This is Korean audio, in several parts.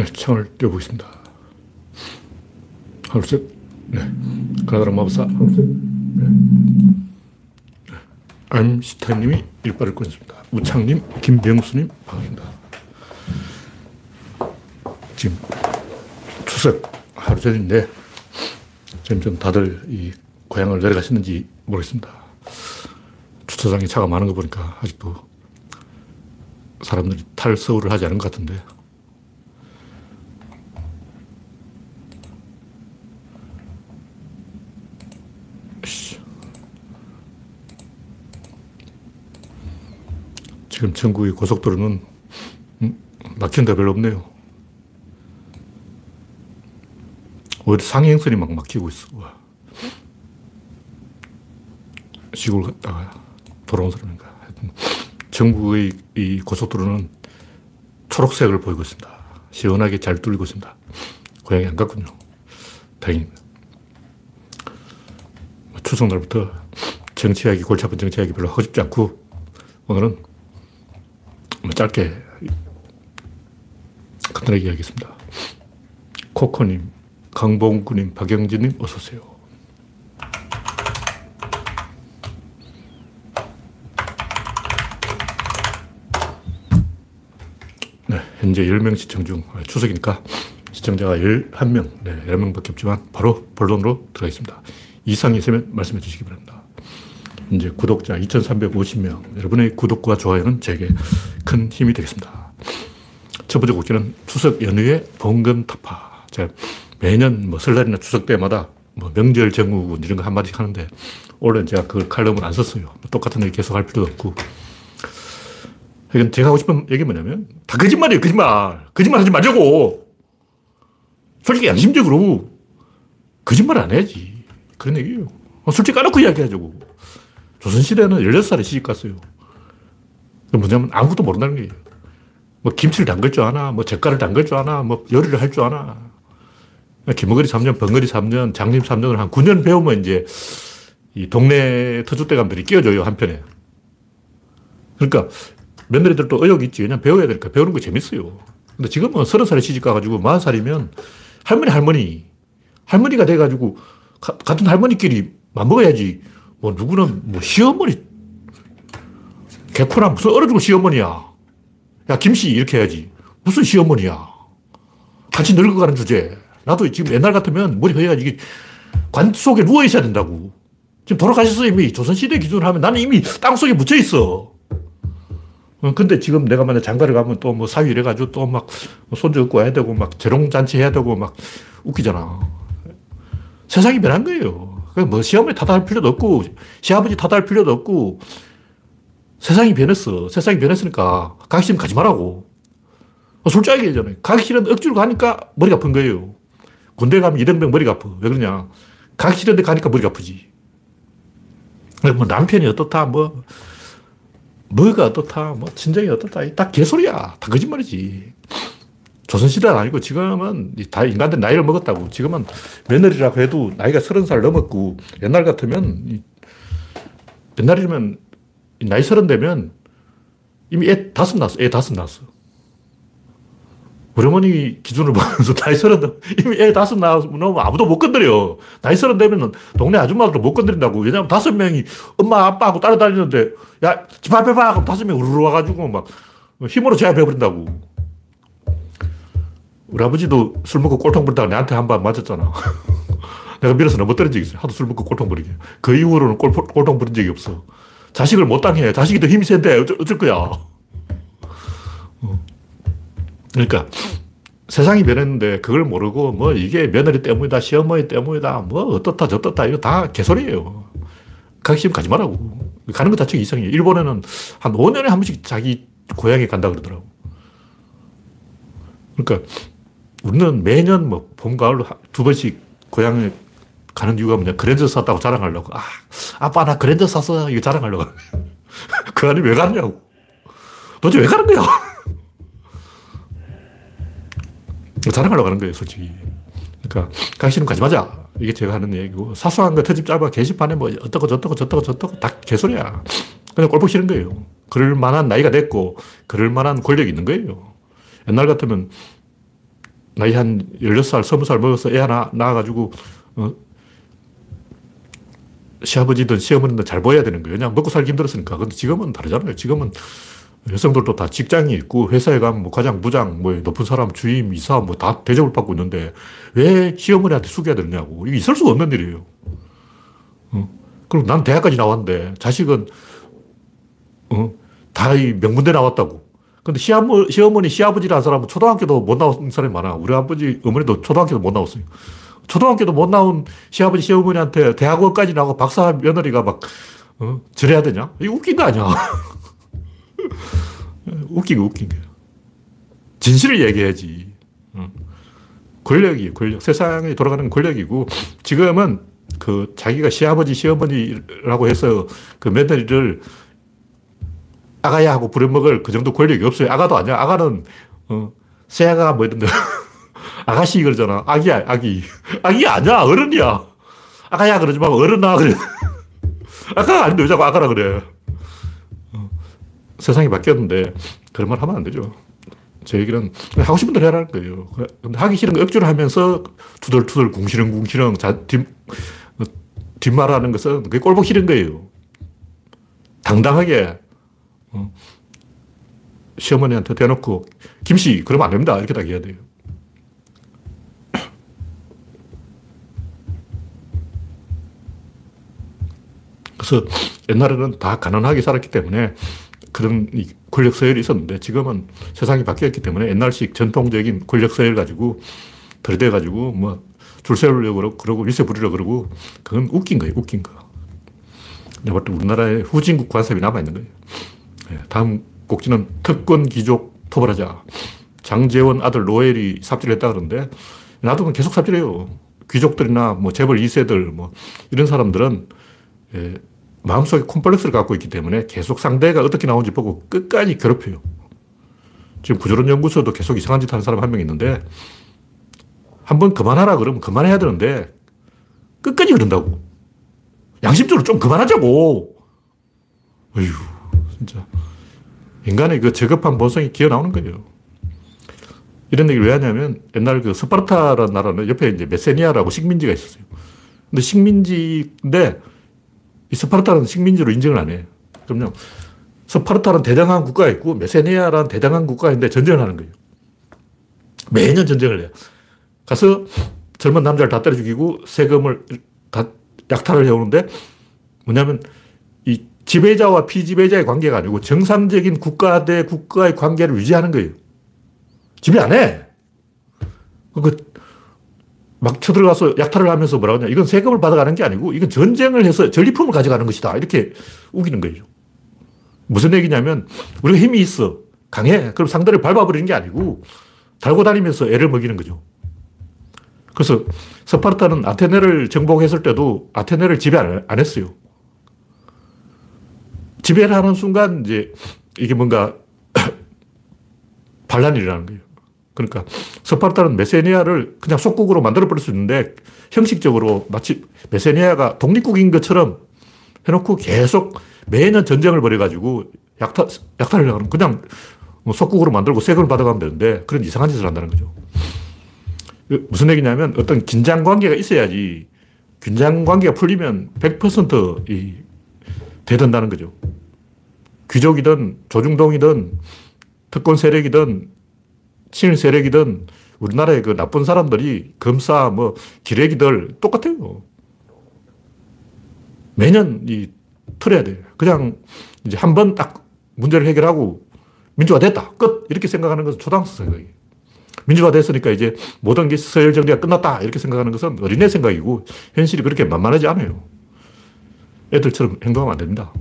네, 창을 띄워보겠습니다. 둘, 셋. 네. 가나다라 마법사. 셋. 네. 아임슈타인님이 일발을 끊었습니다. 우창님, 김병수님, 반갑습니다. 지금 추석 하루 전인데, 점점 다들 이 고향을 내려가시는지 모르겠습니다. 주차장에 차가 많은 거 보니까 아직도 사람들이 탈서울을 하지 않은 것 같은데, 지금 전국의 고속도로는 음, 막힌 데 별로 없네요. 오히려 상행선이 막 막히고 있어. 와. 시골 갔다가 돌아온 사람인가. 전국의 이 고속도로는 초록색을 보이고 있습니다. 시원하게 잘 뚫리고 있습니다. 고향이 안 갔군요. 다행입니다. 추석날부터 정치하기, 골치 아픈 정치하기 별로 하고 싶지 않고 오늘은 뭐 짧게 간단하게 이야기하겠습니다. 코코님, 강봉구님, 박영진님, 어서오세요. 네, 현재 10명 시청 중, 아, 추석이니까 시청자가 11명, 네, 11명밖에 없지만 바로 본론으로 들어가겠습니다. 이상이 있으면 말씀해 주시기 바랍니다. 이제 구독자 2,350명. 여러분의 구독과 좋아요는 제게 큰 힘이 되겠습니다. 첫 번째 곡기는 추석 연휴의 봉건 타파. 제가 매년 뭐 설날이나 추석 때마다 뭐 명절 정우군 이런 거 한마디 하는데 올해 제가 그걸 칼럼을 안 썼어요. 똑같은 얘기 계속 할 필요도 없고. 제가 하고 싶은 얘기 뭐냐면 다 거짓말이에요, 거짓말. 거짓말 하지 말자고. 솔직히 양심적으로 거짓말 안 해야지. 그런 얘기예요. 솔직히 까놓고 이야기하자고. 조선시대는 16살에 시집 갔어요. 뭐냐면 아무것도 모른다는 거예요. 뭐 김치를 담글 줄 아나, 뭐 젓갈을 담글 줄 아나, 뭐 요리를 할 줄 아나. 김어거리 3년, 번거리 3년, 장님 3년을 한 9년 배우면 이제 이 동네 터줏대감들이 끼워줘요, 한편에. 그러니까 며느리들도 의욕이 있지. 그냥 배워야 되니까 배우는 거 재밌어요. 근데 지금은 서른 살에 시집 가가지고 마흔 살이면 할머니, 할머니, 할머니가 돼가지고 가, 같은 할머니끼리 맞먹어야지. 뭐 누구는 뭐 시어머니 개코나 무슨 얼어 죽을 시어머니야. 야 김씨 이렇게 해야지. 무슨 시어머니야. 같이 늙어가는 주제. 나도 지금 옛날 같으면 머리 허해가지고 관 속에 누워 있어야 된다고. 지금 돌아가셨어 이미 조선시대 기준으로 하면 나는 이미 땅 속에 묻혀 있어. 어, 근데 지금 내가 만약 장가를 가면 또 뭐 사위 이래가지고 또 막 손주 얻고 해야 되고 막 재롱잔치 해야 되고 막 웃기잖아. 세상이 변한 거예요. 뭐 시어머니 탓할 필요도 없고, 시아버지 탓할 필요도 없고, 세상이 변했어. 세상이 변했으니까 가기 싫으면 가지 말라고. 솔직하게 얘기하잖아요. 가기 싫은데 억지로 가니까 머리가 아픈 거예요. 군대 가면 이등병 머리가 아파. 왜 그러냐. 가기 싫은데 가니까 머리가 아프지. 뭐 남편이 어떻다, 뭐, 뭐가 어떻다, 뭐, 친정이 어떻다. 다 개소리야. 다 거짓말이지. 조선시대는 아니고 지금은 다 인간들 나이를 먹었다고. 지금은 며느리라고 해도 나이가 서른 살 넘었고 옛날 같으면 옛날이면 나이 서른 되면 이미 애 다섯 낳았어. 애 다섯 낳았어. 우리 어머니 기준으로 보면서 나이 서른 이미 애 다섯 낳으면 아무도 못 건드려. 나이 서른 되면 동네 아줌마들도 못 건드린다고. 왜냐면 다섯 명이 엄마 아빠하고 따라다니는데 야 집 앞에 봐. 그럼 다섯 명 우르르 와가지고 막 힘으로 제압해버린다고. 우리 아버지도 술 먹고 꼴통 부리다가 내한테 한 번 맞았잖아. 내가 밀어서 넘어뜨린 적이 있어요. 하도 술 먹고 꼴통 부리게. 그 이후로는 꼴, 꼴통 부린 적이 없어. 자식을 못 당해. 자식이 더 힘이 센데 어쩔, 어쩔 거야. 어. 그러니까 세상이 변했는데 그걸 모르고 뭐 이게 며느리 때문이다, 시어머니 때문이다, 뭐 어떻다 저떻다 이거 다 개소리예요. 가기 싫으면 가지 말라고. 가는 것 자체가 이상해요. 일본에는 한 5년에 한 번씩 자기 고향에 간다 그러더라고. 그러니까 우리는 매년 뭐 봄, 가을 두 번씩 고향에 가는 이유가 뭐냐. 그랜저 샀다고 자랑하려고. 아, 아빠 나 그랜저 샀어. 이거 자랑하려고. 그 안에 왜 가느냐고. 도대체 왜 가는 거야? 자랑하려고 가는 거예요, 솔직히. 그러니까 가기 싫으면 가지 마자. 이게 제가 하는 얘기고. 사소한 거 터집 짧아 게시판에 뭐 어떻고 저떻고 저떻고 저떻고 다 개소리야. 그냥 꼴보기 싫은 거예요. 그럴 만한 나이가 됐고, 그럴 만한 권력이 있는 거예요. 옛날 같으면 나이 한 16살, 20살 먹어서 애 하나 낳아가지고, 어, 시아버지든 시어머니든 잘 보여야 되는 거예요. 그냥 먹고 살기 힘들었으니까. 근데 지금은 다르잖아요. 지금은 여성들도 다 직장이 있고 회사에 가면 뭐 과장, 부장, 뭐 높은 사람, 주임, 이사 뭐 다 대접을 받고 있는데 왜 시어머니한테 숙여야 되느냐고. 이게 있을 수가 없는 일이에요. 어? 그럼 난 대학까지 나왔는데 자식은 어? 다 명문대 나왔다고. 근데 시어머, 시어머니, 시아버지라는 사람은 초등학교도 못 나온 사람이 많아. 우리 아버지, 어머니도 초등학교도 못 나왔어요. 초등학교도 못 나온 시아버지, 시어머니한테 대학원까지 나오고 박사 며느리가 막, 어, 저래야 되냐? 이거 웃긴 거 아니야. 웃기고 웃긴 거예요. 진실을 얘기해야지. 어. 권력이 권력. 세상에 돌아가는 권력이고, 지금은 그 자기가 시아버지, 시어머니라고 해서 그 며느리를 아가야 하고 부려먹을 그 정도 권력이 없어요. 아가도 아니야. 아가는, 어, 새아가 뭐 이런데. 아가씨 그러잖아. 아기야, 아기. 아기 아니야. 어른이야. 아가야 그러지 말고 어른아 그래. 아가가 아닌데 왜 자꾸 아가라 그래. 어, 세상이 바뀌었는데 그런 말 하면 안 되죠. 제 얘기는 하고 싶은 대로 해라는 거예요. 근데 하기 싫은 거 억지로 하면서 투덜투덜 궁시렁궁시렁 자, 뒷, 어, 뒷말하는 것은 그게 꼴보기 싫은 거예요. 당당하게 어, 시어머니한테 대놓고 김씨 그러면 안 됩니다. 이렇게 딱 해야 돼요. 그래서 옛날에는 다 가난하게 살았기 때문에 그런 권력 서열이 있었는데 지금은 세상이 바뀌었기 때문에 옛날식 전통적인 권력 서열 가지고 들이대 가지고 뭐 줄 세우려고 그러고 일세 부리려고 그러고 그건 웃긴 거예요. 웃긴 거. 내가 볼때 우리나라에 후진국 관습이 남아 있는 거예요. 네, 다음 곡지는 특권 귀족 토벌하자. 장재원 아들 노엘이 삽질했다 그러는데 나도 계속 삽질해요. 귀족들이나 뭐 재벌 2세들 뭐 이런 사람들은 예, 마음속에 콤플렉스를 갖고 있기 때문에 계속 상대가 어떻게 나오는지 보고 끝까지 괴롭혀요. 지금 구조론 연구소도 계속 이상한 짓 하는 사람 한 명 있는데 한 번 그만하라 그러면 그만해야 되는데 끝까지 그런다고. 양심적으로 좀 그만하자고. 어휴, 진짜. 인간의 그 저급한 본성이 기어 나오는 거예요. 이런 얘기를 왜 하냐면 옛날 그 스파르타라는 나라는 옆에 이제 메세니아라고 식민지가 있었어요. 근데 식민지인데 이 스파르타는 식민지로 인정을 안 해요. 그럼요. 스파르타는 대등한 국가가 있고 메세니아라는 대등한 국가가 있는데 전쟁을 하는 거예요. 매년 전쟁을 해요. 가서 젊은 남자를 다 때려 죽이고 세금을 다 약탈을 해오는데 뭐냐면 이 지배자와 피지배자의 관계가 아니고 정상적인 국가 대 국가의 관계를 유지하는 거예요. 지배 안 해. 그, 막 쳐들어가서 약탈을 하면서 뭐라고 하냐. 이건 세금을 받아가는 게 아니고 이건 전쟁을 해서 전리품을 가져가는 것이다. 이렇게 우기는 거예요. 무슨 얘기냐면 우리가 힘이 있어. 강해. 그럼 상대를 밟아버리는 게 아니고 달고 다니면서 애를 먹이는 거죠. 그래서 스파르타는 아테네를 정복했을 때도 아테네를 지배 안 했어요. 지배를 하는 순간 이제 이게 뭔가 반란이 일어나는 거예요. 그러니까 스파르타는 메세니아를 그냥 속국으로 만들어버릴 수 있는데 형식적으로 마치 메세니아가 독립국인 것처럼 해놓고 계속 매년 전쟁을 벌여가지고 약탈, 약탈을 하는 그냥 뭐 속국으로 만들고 세금을 받아가면 되는데 그런 이상한 짓을 한다는 거죠. 그 무슨 얘기냐면 어떤 긴장 관계가 있어야지 긴장 관계가 풀리면 100%이 되든다는 거죠. 귀족이든 조중동이든 특권 세력이든 친일 세력이든 우리나라의 그 나쁜 사람들이 검사, 뭐, 기레기들 똑같아요. 매년 이 틀어야 돼. 그냥 이제 한 번 딱 문제를 해결하고 민주화 됐다. 끝. 이렇게 생각하는 것은 초등학생 생각이에요. 민주화 됐으니까 이제 모든 게 서열 정리가 끝났다. 이렇게 생각하는 것은 어린애 생각이고 현실이 그렇게 만만하지 않아요. 애들처럼 행동하면 안 됩니다.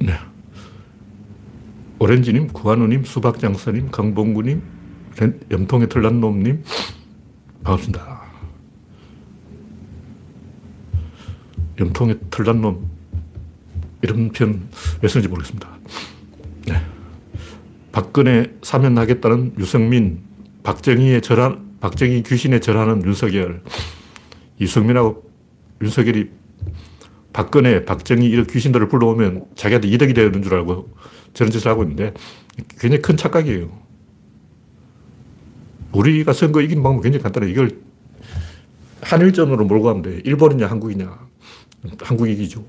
네. 오렌지님, 구한우님, 수박장사님, 강봉구님, 염통의 털난 놈님, 반갑습니다. 염통의 털난 놈, 이런 편왜 쓰는지 모르겠습니다. 네. 박근혜 사면하겠다는 유승민, 박정희의 절한, 박정희 귀신의 절하는 윤석열, 유승민하고 윤석열이 박근혜, 박정희 이런 귀신들을 불러오면 자기한테 이득이 되는 줄 알고 저런 짓을 하고 있는데 굉장히 큰 착각이에요. 우리가 선거 이긴 방법은 굉장히 간단해. 이걸 한일전으로 몰고 가면 돼. 일본이냐, 한국이냐. 한국이 이기죠.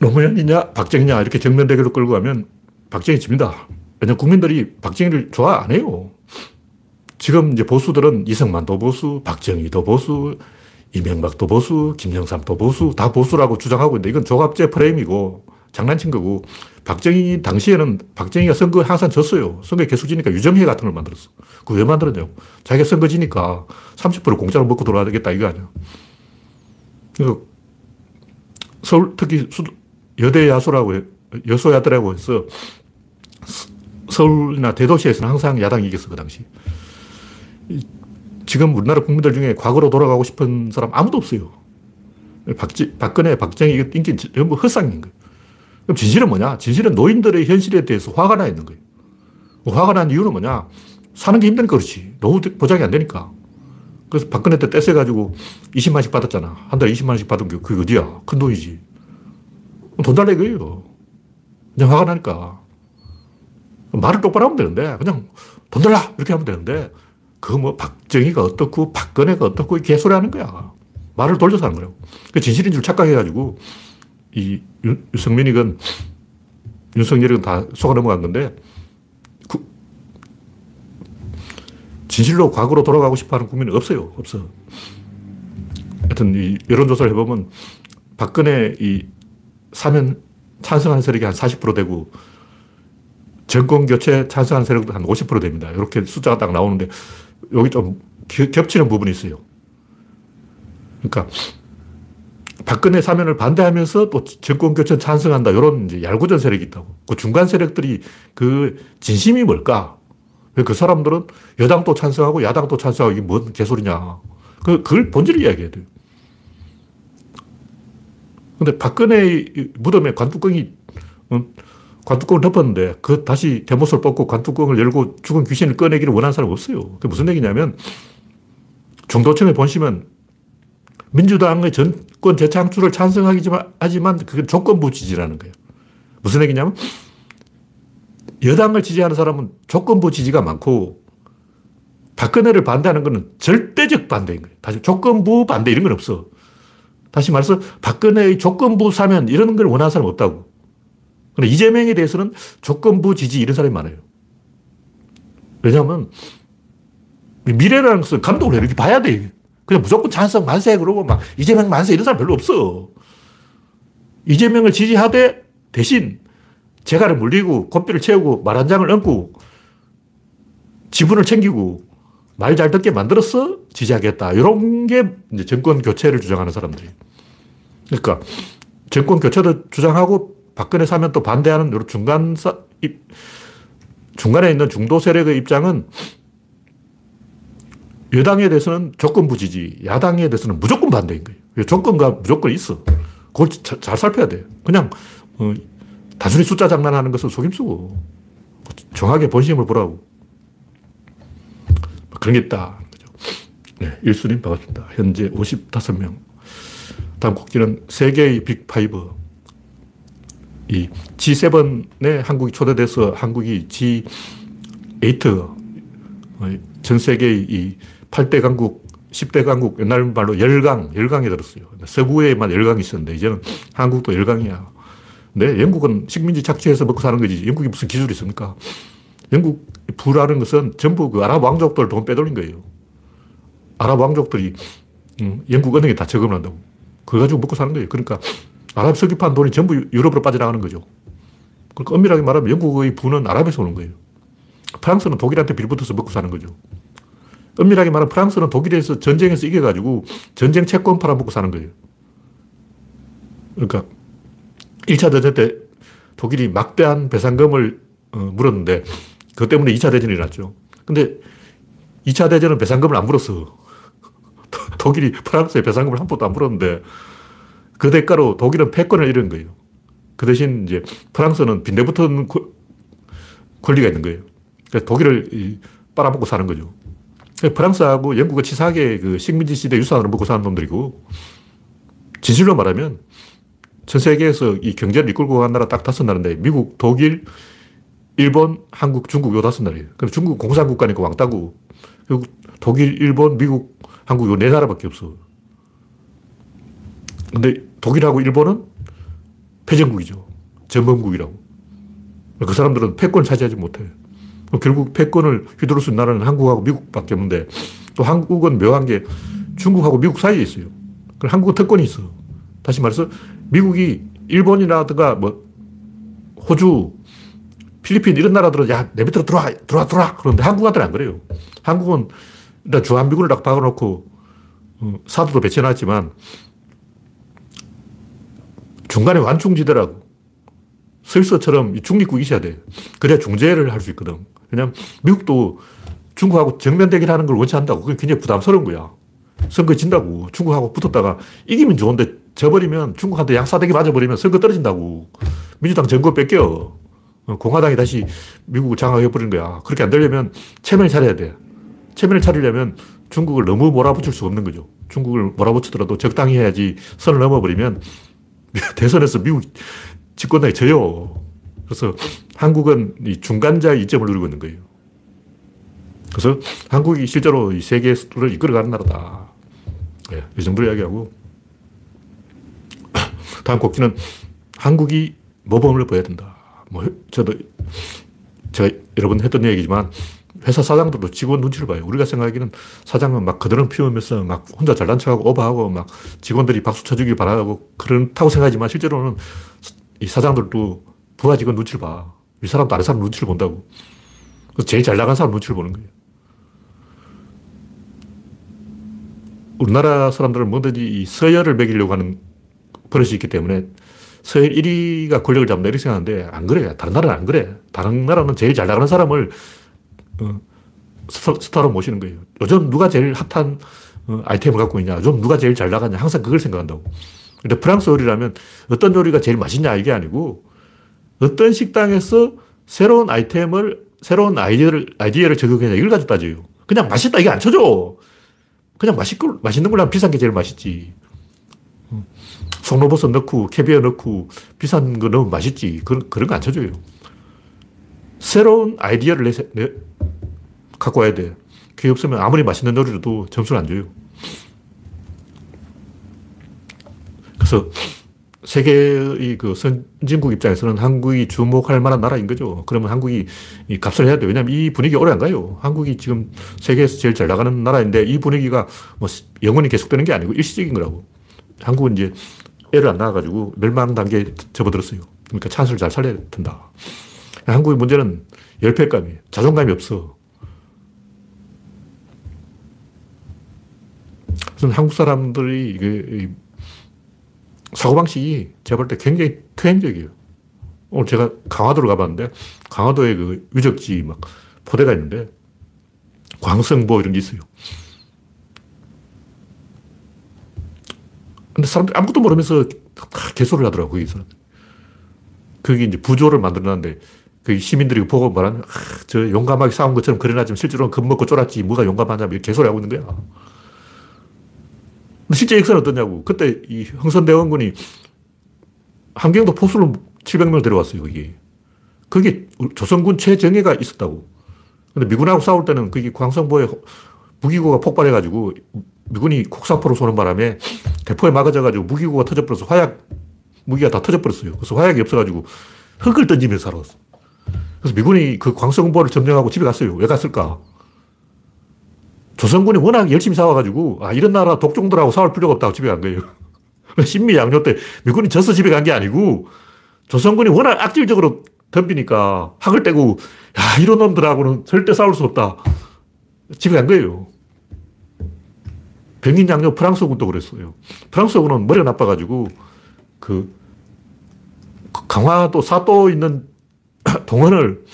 노무현이냐, 박정희냐, 이렇게 정면 대결로 끌고 가면 박정희 집니다. 왜냐면 국민들이 박정희를 좋아 안 해요. 지금 이제 보수들은 이승만도 보수, 박정희도 보수, 이명박도 보수, 김영삼도 보수, 다 보수라고 주장하고 있는데 이건 조갑제 프레임이고 장난친 거고 박정희 당시에는 박정희가 선거 항상 졌어요. 선거에 계속 지니까 유정회 같은 걸 만들었어. 그왜 만들었냐고. 자기가 선거 지니까 30% 공짜로 먹고 돌아야 되겠다 이거 아니야. 그래서 서울 특히 수, 여대 야수라고 여소야대라고 해서 서울이나 대도시에서는 항상 야당이 이겼어 그 당시. 지금 우리나라 국민들 중에 과거로 돌아가고 싶은 사람 아무도 없어요. 박지, 박근혜, 박정희 인기 전부 헛상인 거예요. 그럼 진실은 뭐냐? 진실은 노인들의 현실에 대해서 화가 나 있는 거예요. 화가 난 이유는 뭐냐? 사는 게 힘드니까 그렇지. 노후 보장이 안 되니까. 그래서 박근혜 때 떼서가지고 20만씩 받았잖아. 한 달에 20만씩 받은 게 그게 어디야? 큰 돈이지. 돈 달라 이거예요. 그냥 화가 나니까. 말을 똑바로 하면 되는데, 그냥 돈 달라! 이렇게 하면 되는데, 그 뭐 박정희가 어떻고, 박근혜가 어떻고, 개소리 하는 거야. 말을 돌려서 하는 거라고. 그 진실인 줄 착각해가지고, 이 윤, 성민이건 윤석열이건 다 속아 넘어간 건데 구, 진실로 과거로 돌아가고 싶어 하는 국민은 없어요. 없어. 하여튼 이 여론조사를 해보면 박근혜 이 사면 찬성하는 세력이 한 40% 되고 정권 교체 찬성하는 세력도 한 50% 됩니다. 이렇게 숫자가 딱 나오는데 여기 좀 겹치는 부분이 있어요. 그러니까 박근혜 사면을 반대하면서 또 정권 교체 찬성한다. 이런 이제 얄궂은 세력이 있다고. 그 중간 세력들이 그 진심이 뭘까? 왜 그 사람들은 여당도 찬성하고 야당도 찬성하고 이게 뭔 개소리냐. 그, 그걸 본질을 이야기해야 돼요. 근데 박근혜 무덤에 관뚜껑이, 어, 관뚜껑을 덮었는데 그 다시 대못을 뽑고 관뚜껑을 열고 죽은 귀신을 꺼내기를 원하는 사람 없어요. 그게 무슨 얘기냐면 중도층의 본심은 민주당의 정권 재창출을 찬성하지만 그게 조건부 지지라는 거예요. 무슨 얘기냐면 여당을 지지하는 사람은 조건부 지지가 많고 박근혜를 반대하는 것은 절대적 반대인 거예요. 다시 조건부 반대 이런 건 없어. 다시 말해서 박근혜의 조건부 사면 이런 걸 원하는 사람 없다고. 그런데 이재명에 대해서는 조건부 지지 이런 사람이 많아요. 왜냐하면 미래라는 것은 감독을 이렇게 봐야 돼. 그냥 무조건 찬성 만세 그러고 막 이재명 만세 이런 사람 별로 없어. 이재명을 지지하되 대신 재갈을 물리고 고삐를 채우고 말 한 장을 얹고 지분을 챙기고 말 잘 듣게 만들어서 지지하겠다. 이런 게 정권 교체를 주장하는 사람들이. 그러니까 정권 교체도 주장하고 박근혜 사면 또 반대하는 중간 사, 중간에 있는 중도 세력의 입장은 여당에 대해서는 조건부 지지, 야당에 대해서는 무조건 반대인 거예요. 조건과 무조건이 있어. 그걸 자, 잘 살펴야 돼요. 그냥 어, 단순히 숫자 장난하는 것은 속임수고 정확하게 본심을 보라고. 뭐 그런 게 있다. 네, 1순위 반갑습니다. 현재 55명. 다음 곡지는 세계의 빅5. 이 G7에 한국이 초대돼서 한국이 G8, 어, 전 세계의 이 8대 강국, 10대 강국, 옛날 말로 열강, 열강에 들었어요. 서구에만 열강이 있었는데, 이제는 한국도 열강이야. 근데 영국은 식민지 착취해서 먹고 사는 거지. 영국이 무슨 기술이 있습니까? 영국 부라는 것은 전부 그 아랍 왕족들 돈 빼돌린 거예요. 아랍 왕족들이 음, 영국 은행에 다 저금을 한다고. 그거 가지고 먹고 사는 거예요. 그러니까 아랍 석유판 돈이 전부 유럽으로 빠져나가는 거죠. 그러니까 엄밀하게 말하면 영국의 부는 아랍에서 오는 거예요. 프랑스는 독일한테 빌붙어서 먹고 사는 거죠. 엄밀하게 말하면 프랑스는 독일에서 전쟁에서 이겨가지고 전쟁 채권 팔아먹고 사는 거예요. 그러니까 1차 대전 때 독일이 막대한 배상금을 어, 물었는데 그것 때문에 2차 대전이 일어났죠. 근데 2차 대전은 배상금을 안 물었어. 독일이 프랑스에 배상금을 한 번도 안 물었는데 그 대가로 독일은 패권을 잃은 거예요. 그 대신 이제 프랑스는 빈대붙은 권리가 있는 거예요. 그래서 독일을 빨아먹고 사는 거죠. 프랑스하고 영국은 치사하게 그 식민지 시대 유산으로 먹고 사는 놈들이고, 진실로 말하면, 전 세계에서 이 경제를 이끌고 간 나라 딱 다섯 나라인데, 미국, 독일, 일본, 한국, 중국 요 다섯 나라예요. 그럼 중국 공산국가니까 왕따고, 그리고 독일, 일본, 미국, 한국 요 네 나라밖에 없어. 근데 독일하고 일본은 패전국이죠. 전범국이라고. 그 사람들은 패권을 차지하지 못해. 결국 패권을 휘두를 수 있는 나라는 한국하고 미국밖에 없는데 또 한국은 묘한 게 중국하고 미국 사이에 있어요. 한국은 특권이 있어. 다시 말해서 미국이 일본이라든가 뭐 호주, 필리핀 이런 나라들은 야, 내 밑으로 들어와, 들어와, 들어와. 그런데 한국한테는 안 그래요. 한국은 일단 주한미군을 딱 박아놓고 어, 사도도 배치해놨지만 중간에 완충지대라고 스위스처럼 중립국이 있어야 돼. 그래야 중재를 할 수 있거든. 왜냐면 미국도 중국하고 정면 대결하는 걸 원치 않는다고. 그게 굉장히 부담스러운 거야. 선거 진다고. 중국하고 붙었다가 이기면 좋은데 져버리면 중국한테 양사대기 맞아버리면 선거 떨어진다고. 민주당 정권 뺏겨. 어, 공화당이 다시 미국을 장악해버린 거야. 그렇게 안 되려면 체면을 차려야 돼. 체면을 차리려면 중국을 너무 몰아붙일 수 없는 거죠. 중국을 몰아붙이더라도 적당히 해야지 선을 넘어버리면 대선에서 미국 집권당이 져요. 그래서 한국은 이 중간자의 이점을 누리고 있는 거예요. 그래서 한국이 실제로 이 세계를 이끌어가는 나라다. 네, 이 정도로 이야기하고. 다음 곡기는 한국이 모범을 보여야 된다. 뭐, 저도, 제가 여러 번 했던 얘기지만, 회사 사장들도 직원 눈치를 봐요. 우리가 생각하기는 사장은 막 그드름 피우면서 막 혼자 잘난 척하고 오버하고 막 직원들이 박수 쳐주길 바라고 그렇다고 생각하지만 실제로는 이 사장들도 부하 직원 눈치를 봐. 이 사람 다른 사람 눈치를 본다고. 그래서 제일 잘 나간 사람 눈치를 보는 거예요. 우리나라 사람들은 뭐든지 서열을 매기려고 하는 버릇이 있기 때문에 서열 1위가 권력을 잡는다 이렇게 생각하는데 안 그래. 다른 나라는 안 그래. 다른 나라는 제일 잘 나가는 사람을 어, 스타 로 모시는 거예요. 요즘 누가 제일 핫한 어, 아이템을 갖고 있냐. 요즘 누가 제일 잘 나가냐. 항상 그걸 생각한다고. 근데 프랑스 요리라면 어떤 요리가 제일 맛있냐 이게 아니고 어떤 식당에서 새로운 아이템을 새로운 아이디어를, 아이디어를 적용했냐 이걸 가지고 따져요. 그냥 맛있다 이게 안 쳐줘. 그냥 맛있고, 맛있는 걸로 하면 비싼 게 제일 맛있지. 송로버섯 넣고 캐비어 넣고 비싼 거 넣으면 맛있지. 그런, 그런 거 안 쳐줘요. 새로운 아이디어를 내, 내, 갖고 와야 돼. 그게 없으면 아무리 맛있는 요리라도 점수를 안 줘요. 그래서 세계의 그 선진국 입장에서는 한국이 주목할 만한 나라인 거죠. 그러면 한국이 이 값을 해야 돼. 왜냐하면 이 분위기 오래 안 가요. 한국이 지금 세계에서 제일 잘 나가는 나라인데 이 분위기가 뭐 영원히 계속되는 게 아니고 일시적인 거라고. 한국은 이제 애를 안 낳아가지고 멸망 단계에 접어들었어요. 그러니까 찬스를 잘 살려야 된다. 한국의 문제는 열패감이에요. 자존감이 없어. 그래서 한국 사람들이 이게 사고방식이 제가 볼 때 굉장히 퇴행적이에요. 오늘 제가 강화도를 가봤는데, 강화도에 그 유적지 막 포대가 있는데, 광성보 이런 게 있어요. 근데 사람들이 아무것도 모르면서 다 개소를 하더라고, 거기서. 그게 이제 부조를 만들어놨는데, 그 시민들이 보고 말하는, 아, 저 용감하게 싸운 것처럼 그려놨지만 실제로는 겁먹고 쫄았지, 뭐가 용감하냐, 이렇게 개소리 하고 있는 거야. 실제 역사는 어떠냐고. 그때 이 흥선대원군이 함경도 포수를 700명을 데려왔어요, 거기. 거기 조선군 최정예가 있었다고. 근데 미군하고 싸울 때는 거기 광성보에 무기고가 폭발해가지고 미군이 콕사포로 쏘는 바람에 대포에 막아져가지고 무기고가 터져버려서 화약 무기가 다 터져버렸어요. 그래서 화약이 없어가지고 흙을 던지면서 살았어. 그래서 미군이 그 광성보를 점령하고 집에 갔어요. 왜 갔을까? 조선군이 워낙 열심히 싸워가지고, 아, 이런 나라 독종들하고 싸울 필요가 없다고 집에 간 거예요. 신미 양조 때 미군이 져서 집에 간 게 아니고, 조선군이 워낙 악질적으로 덤비니까 학을 떼고, 야, 이런 놈들하고는 절대 싸울 수 없다. 집에 간 거예요. 백인 양조 프랑스군도 그랬어요. 프랑스군은 머리가 나빠가지고, 그, 강화도 사도 있는 동원을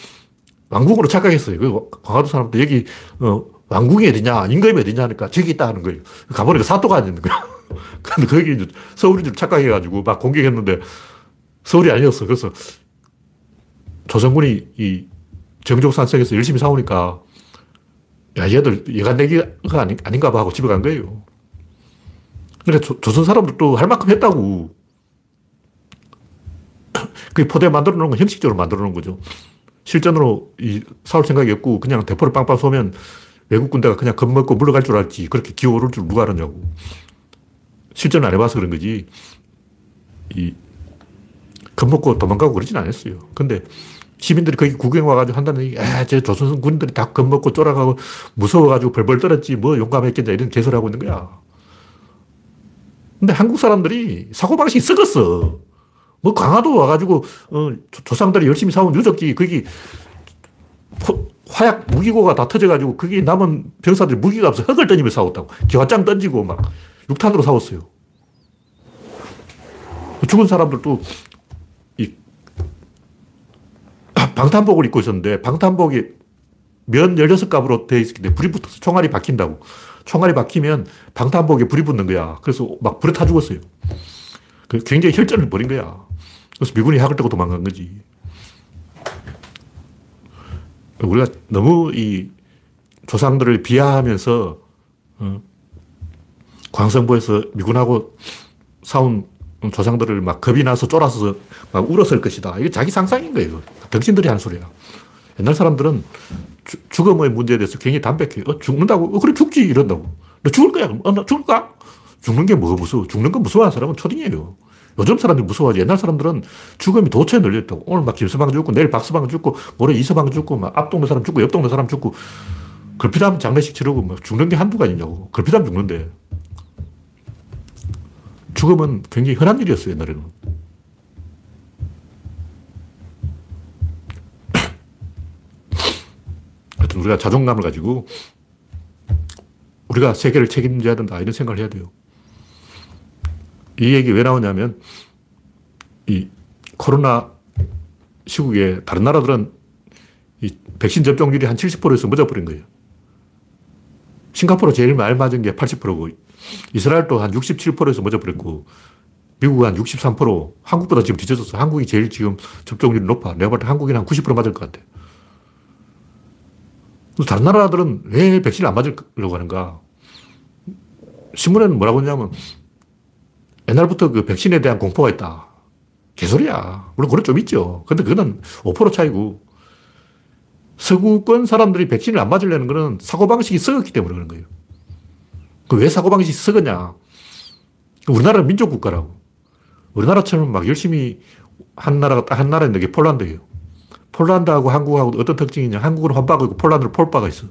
왕국으로 착각했어요. 그 강화도 사람들 여기, 어, 왕궁이 어디냐, 임금이 어디냐 하니까 저기 있다 하는 거예요. 가보니까 사또가 아닌 거야. 근데 거기 이제 서울인 줄 착각해가지고 막 공격했는데 서울이 아니었어. 그래서 조선군이 이 정족산성에서 열심히 싸우니까 야, 얘들 예간 내기가 아닌, 아닌가 봐 하고 집에 간 거예요. 그러니까 조, 조선 사람들도 할 만큼 했다고. 그 포대 만들어 놓은 건 형식적으로 만들어 놓은 거죠. 실전으로 이 싸울 생각이 없고 그냥 대포를 빵빵 쏘면 외국 군대가 그냥 겁먹고 물러갈 줄 알았지. 그렇게 기어오를 줄 누가 알았냐고. 실전을 안 해봐서 그런 거지. 이, 겁먹고 도망가고 그러진 않았어요. 근데 시민들이 거기 구경 와가지고 한다는 얘기, 아, 제 조선 군들이 다 겁먹고 쫄아가고 무서워가지고 벌벌 떨었지, 뭐 용감했겠냐, 이런 개소리 하고 있는 거야. 근데 한국 사람들이 사고방식이 썩었어. 뭐 강화도 와가지고, 어, 조상들이 열심히 사온 유적지, 거기 포, 화약 무기고가 다 터져가지고 거기 남은 병사들이 무기가 없어 흙을 던지며 싸웠다고. 기와장 던지고 막 육탄으로 싸웠어요. 죽은 사람들도 이 방탄복을 입고 있었는데 방탄복이 면 16갑으로 되어 있기 때문에 불이 붙어서 총알이 박힌다고. 총알이 박히면 방탄복에 불이 붙는 거야. 그래서 막 불에 타 죽었어요. 그 굉장히 혈전을 벌인 거야. 그래서 미군이 학을 떼고 도망간 거지. 우리가 너무 이 조상들을 비하하면서 어, 광성부에서 미군하고 싸운 조상들을 막 겁이 나서 쫄아서 막 울었을 것이다. 이게 자기 상상인 거예요. 당신들이 하는 소리야. 옛날 사람들은 주, 죽음의 문제에 대해서 굉장히 담백해. 어, 죽는다고? 어, 그래, 죽지. 이런다고. 너 죽을 거야. 어, 나 죽을까? 죽는 게 뭐가 무서워? 죽는 거 무서워하는 사람은 초딩이에요. 요즘 사람들이 무서워하지. 옛날 사람들은 죽음이 도처에 널려있다고. 오늘 막 김서방 죽고, 내일 박서방 죽고, 모레 이서방 죽고, 막 앞동네 사람 죽고, 옆동네 사람 죽고, 걸핏하면 장례식 치르고, 막 죽는 게 한두가 아니냐고. 걸핏하면 죽는데. 죽음은 굉장히 흔한 일이었어요, 옛날에는. 하여튼 우리가 자존감을 가지고 우리가 세계를 책임져야 된다, 이런 생각을 해야 돼요. 이 얘기 왜 나오냐면, 이 코로나 시국에 다른 나라들은 이 백신 접종률이 한 70%에서 멎어버린 거예요. 싱가포르 제일 말 맞은 게 80%고, 이스라엘도 한 67%에서 멎어버렸고, 미국은 한 63%, 한국보다 지금 뒤져졌어. 한국이 제일 지금 접종률이 높아. 내가 볼 때 한국이 한 90% 맞을 것 같아. 다른 나라들은 왜 백신을 안 맞으려고 하는가? 신문에는 뭐라고 했냐면, 옛날부터 그 백신에 대한 공포가 있다. 개소리야. 물론 그런 좀 있죠. 근데 그거는 5% 차이고, 서구권 사람들이 백신을 안 맞으려는 거는 사고방식이 썩었기 때문에 그런 거예요. 그 왜 사고방식이 썩었냐. 우리나라는 민족국가라고. 우리나라처럼 막 열심히 한 나라가 딱 한 나라인데 그게 폴란드예요. 폴란드하고 한국하고 어떤 특징이냐. 한국은 환바가 있고 폴란드는 폴바가 있어.